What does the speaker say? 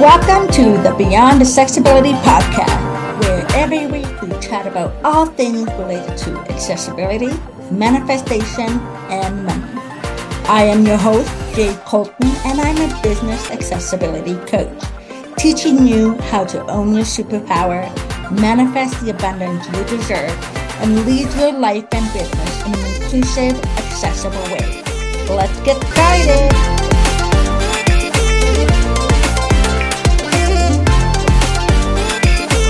Welcome to the Beyond Accessibility podcast, where every week we chat about all things related to accessibility, manifestation, and money. I am your host, Jade Coultman, and I'm a business accessibility coach, teaching you how to own your superpower, manifest the abundance you deserve, and lead your life and business in an inclusive, accessible way. Let's get started.